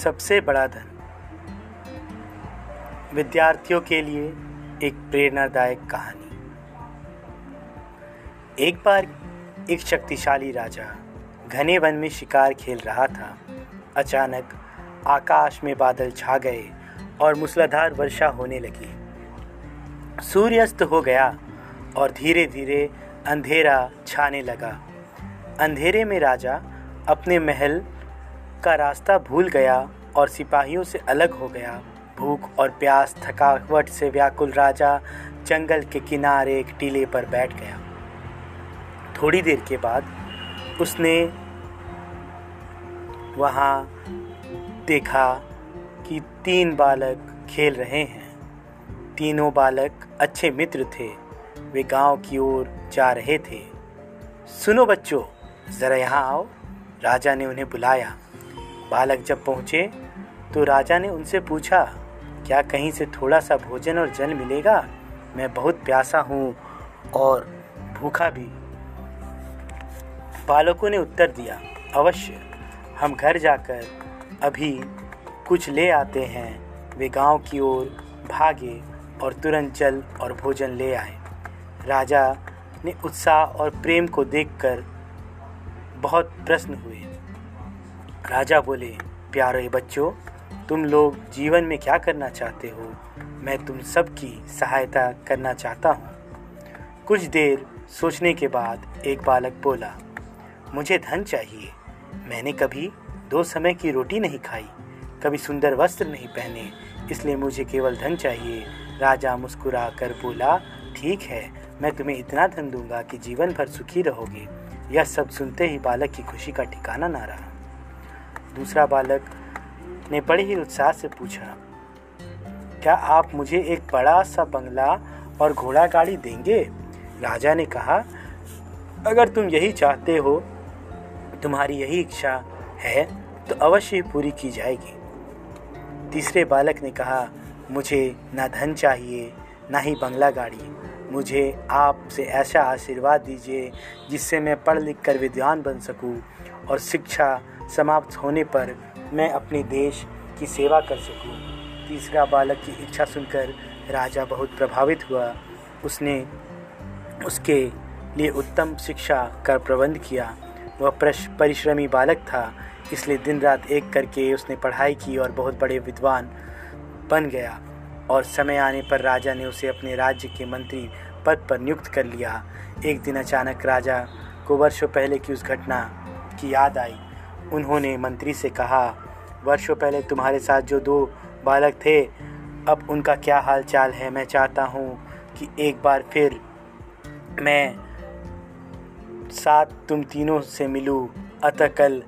सबसे बड़ा धन। विद्यार्थियों के लिए एक प्रेरणादायक कहानी। एक बार एक शक्तिशाली राजा घने वन में शिकार खेल रहा था। अचानक आकाश में बादल छा गए और मूसलाधार वर्षा होने लगी। सूर्यास्त हो गया और धीरे धीरे अंधेरा छाने लगा। अंधेरे में राजा अपने महल का रास्ता भूल गया और सिपाहियों से अलग हो गया। भूख और प्यास, थकावट से व्याकुल राजा जंगल के किनारे एक टीले पर बैठ गया। थोड़ी देर के बाद उसने वहाँ देखा कि तीन बालक खेल रहे हैं। तीनों बालक अच्छे मित्र थे। वे गाँव की ओर जा रहे थे। सुनो बच्चों, ज़रा यहाँ आओ। राजा ने उन्हें बुलाया। बालक जब पहुँचे तो राजा ने उनसे पूछा, क्या कहीं से थोड़ा सा भोजन और जल मिलेगा? मैं बहुत प्यासा हूँ और भूखा भी। बालकों ने उत्तर दिया, अवश्य, हम घर जाकर अभी कुछ ले आते हैं। वे गाँव की ओर भागे और तुरंत जल और भोजन ले आए। राजा ने उत्साह और प्रेम को देखकर बहुत प्रश्न हुए। राजा बोले, प्यारे बच्चों, तुम लोग जीवन में क्या करना चाहते हो? मैं तुम सबकी सहायता करना चाहता हूँ। कुछ देर सोचने के बाद एक बालक बोला, मुझे धन चाहिए। मैंने कभी दो समय की रोटी नहीं खाई, कभी सुंदर वस्त्र नहीं पहने, इसलिए मुझे केवल धन चाहिए। राजा मुस्कुरा कर बोला, ठीक है, मैं तुम्हें इतना धन दूँगा कि जीवन भर सुखी रहोगे। यह सब सुनते ही बालक की खुशी का ठिकाना ना रहा। दूसरा बालक ने बड़े ही उत्साह से पूछा, क्या आप मुझे एक बड़ा सा बंगला और घोड़ा गाड़ी देंगे? राजा ने कहा, अगर तुम यही चाहते हो, तुम्हारी यही इच्छा है तो अवश्य पूरी की जाएगी। तीसरे बालक ने कहा, मुझे ना धन चाहिए, ना ही बंगला गाड़ी। मुझे आपसे ऐसा आशीर्वाद दीजिए जिससे मैं पढ़ लिख कर विद्वान बन सकूँ और शिक्षा समाप्त होने पर मैं अपने देश की सेवा कर सकूँ। तीसरा बालक की इच्छा सुनकर राजा बहुत प्रभावित हुआ। उसने उसके लिए उत्तम शिक्षा का प्रबंध किया। वह परिश्रमी बालक था, इसलिए दिन रात एक करके उसने पढ़ाई की और बहुत बड़े विद्वान बन गया और समय आने पर राजा ने उसे अपने राज्य के मंत्री पद पर नियुक्त कर लिया। एक दिन अचानक राजा को वर्षों पहले की उस घटना की याद आई। उन्होंने मंत्री से कहा, वर्षों पहले तुम्हारे साथ जो दो बालक थे, अब उनका क्या हाल चाल है? मैं चाहता हूँ कि एक बार फिर मैं साथ तुम तीनों से मिलूँ। अतः कल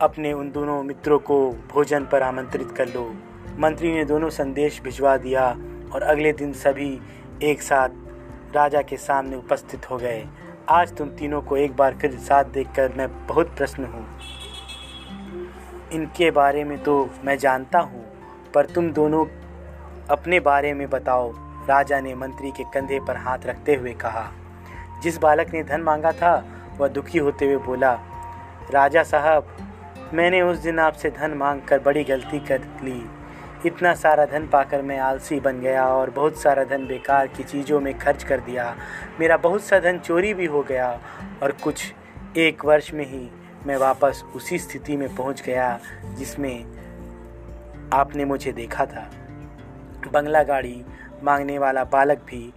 अपने उन दोनों मित्रों को भोजन पर आमंत्रित कर लो। मंत्री ने दोनों संदेश भिजवा दिया और अगले दिन सभी एक साथ राजा के सामने उपस्थित हो गए। आज तुम तीनों को एक बार फिर साथ देखकर मैं बहुत प्रश्न हूँ। इनके बारे में तो मैं जानता हूँ, पर तुम दोनों अपने बारे में बताओ, राजा ने मंत्री के कंधे पर हाथ रखते हुए कहा। जिस बालक ने धन मांगा था, वह दुखी होते हुए बोला, राजा साहब, मैंने उस दिन आपसे धन मांग कर बड़ी गलती कर ली। इतना सारा धन पाकर मैं आलसी बन गया और बहुत सारा धन बेकार की चीज़ों में खर्च कर दिया। मेरा बहुत सा धन चोरी भी हो गया और कुछ एक वर्ष में ही मैं वापस उसी स्थिति में पहुँच गया जिसमें आपने मुझे देखा था। बंगला गाड़ी मांगने वाला बालक भी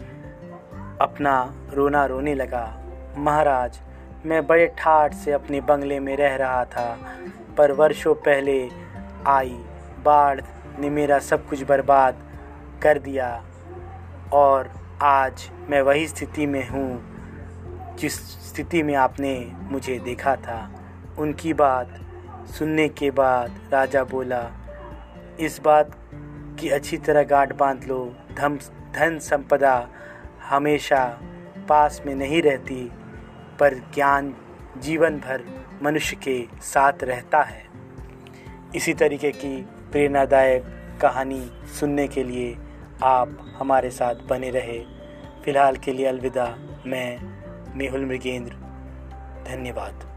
अपना रोना रोने लगा। महाराज, मैं बड़े ठाठ से अपने बंगले में रह रहा था, पर वर्षों पहले आई, बाढ़ ने मेरा सब कुछ बर्बाद कर दिया, और आज मैं वही स्थिति में हूँ, जिस स्थिति में आपने मुझे देखा था। उनकी बात सुनने के बाद राजा बोला, इस बात की अच्छी तरह गांठ बाँध लो। धन धन संपदा हमेशा पास में नहीं रहती, पर ज्ञान जीवन भर मनुष्य के साथ रहता है। इसी तरीके की प्रेरणादायक कहानी सुनने के लिए आप हमारे साथ बने रहे। फ़िलहाल के लिए अलविदा। मैं मेहुल मृगेंद्र। धन्यवाद।